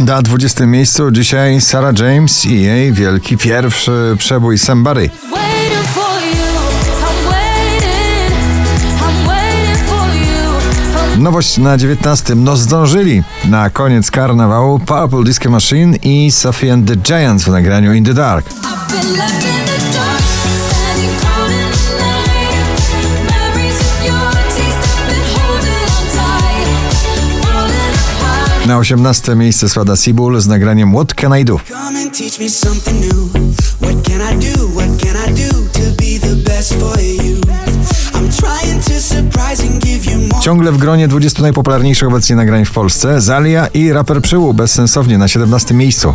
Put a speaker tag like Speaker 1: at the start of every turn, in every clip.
Speaker 1: Na 20 miejscu dzisiaj Sarah James i jej wielki pierwszy przebój Somebody. Nowość na 19. No zdążyli. Na koniec karnawału Purple Disco Machine i Sophie and the Giants w nagraniu In the Dark. Na 18 miejsce spada Seabull z nagraniem What Can I Do. Ciągle w gronie 20 najpopularniejszych obecnie nagrań w Polsce Zalia i raper Przyłu bezsensownie na 17 miejscu.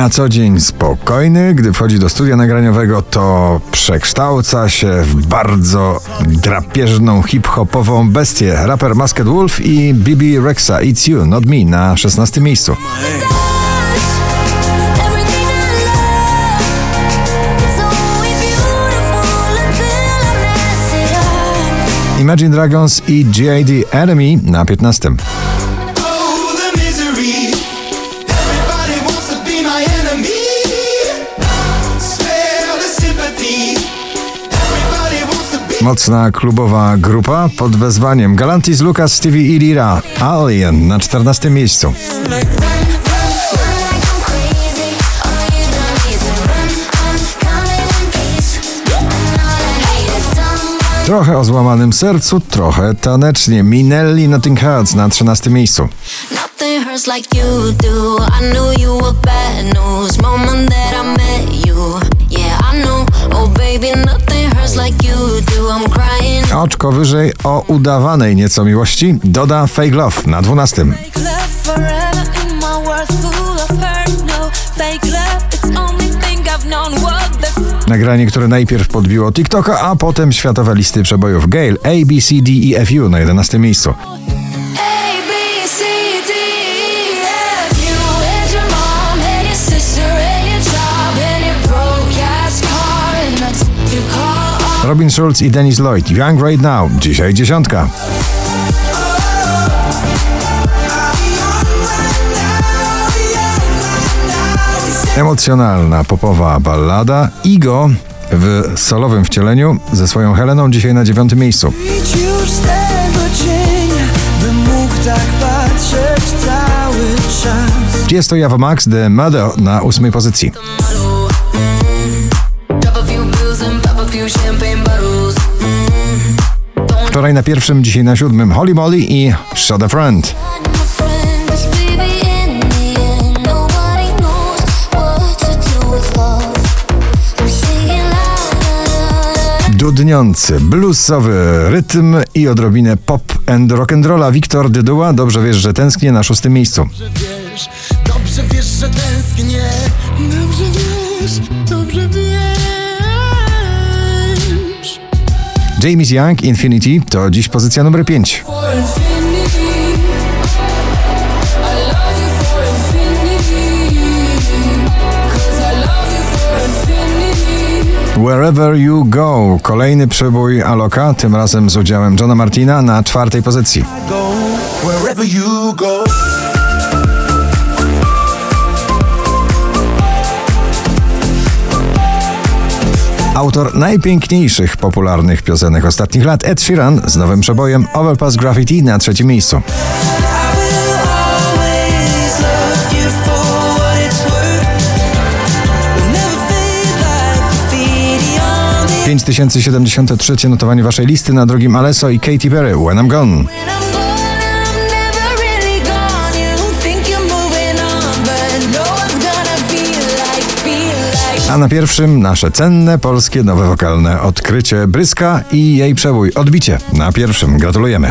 Speaker 1: Na co dzień spokojny, gdy wchodzi do studia nagraniowego, to przekształca się w bardzo drapieżną hip-hopową bestię. Raper Masked Wolf i BB Rexa It's You, Not Me na 16 miejscu. Imagine Dragons i G.I.D. Enemy na 15. Mocna klubowa grupa pod wezwaniem Galantis, Lucas, Stevie i Lira. Alien na 14 miejscu. Trochę o złamanym sercu, trochę tanecznie. Minelli Nothing Hurts na 13 miejscu.
Speaker 2: Nothing hurts like you do. I knew you were bad news. Moment that I met you.
Speaker 1: Oczko wyżej o udawanej nieco miłości doda Fake Love na 12.
Speaker 2: Fake love forever in my world full of hurt. No
Speaker 1: Nagranie, które najpierw podbiło TikToka, a potem światowe listy przebojów Gale, A, B, C, D i F, U na 11 miejscu. Robin Schulz i Dennis Lloyd, Young Right Now, dzisiaj dziesiątka. Emocjonalna popowa ballada Igo w solowym wcieleniu ze swoją Heleną dzisiaj na dziewiątym miejscu.
Speaker 3: Idź już z tego cienia, bym mógł tak patrzeć cały czas.
Speaker 1: Jest to Java Max The Mother na ósmej pozycji. Wczoraj na pierwszym, dzisiaj na siódmym Holly Molly i Shot a Friend. Dudniący, bluesowy rytm i odrobinę pop and rock'n'rolla Wiktor Dyduła. Dobrze wiesz, że tęsknię na szóstym miejscu.
Speaker 4: Wiesz, dobrze wiesz, że tęsknię. Dobrze wiesz, dobrze wiesz.
Speaker 1: James Young, Infinity to dziś pozycja numer 5.
Speaker 2: For infinity, I love you for infinity. 'Cause I love you for infinity.
Speaker 1: Wherever You Go. Kolejny przebój Aloka, tym razem z udziałem Johna Martina na czwartej pozycji. Autor najpiękniejszych popularnych piosenek ostatnich lat, Ed Sheeran z nowym przebojem Overpass Graffiti na trzecim miejscu.
Speaker 3: Like graffiti on the
Speaker 1: 5073 notowanie waszej listy na drugim Alesso i Katy Perry. When I'm gone, A na pierwszym nasze cenne polskie nowe wokalne odkrycie Bryska i jej przebój Odbicie. Na pierwszym gratulujemy.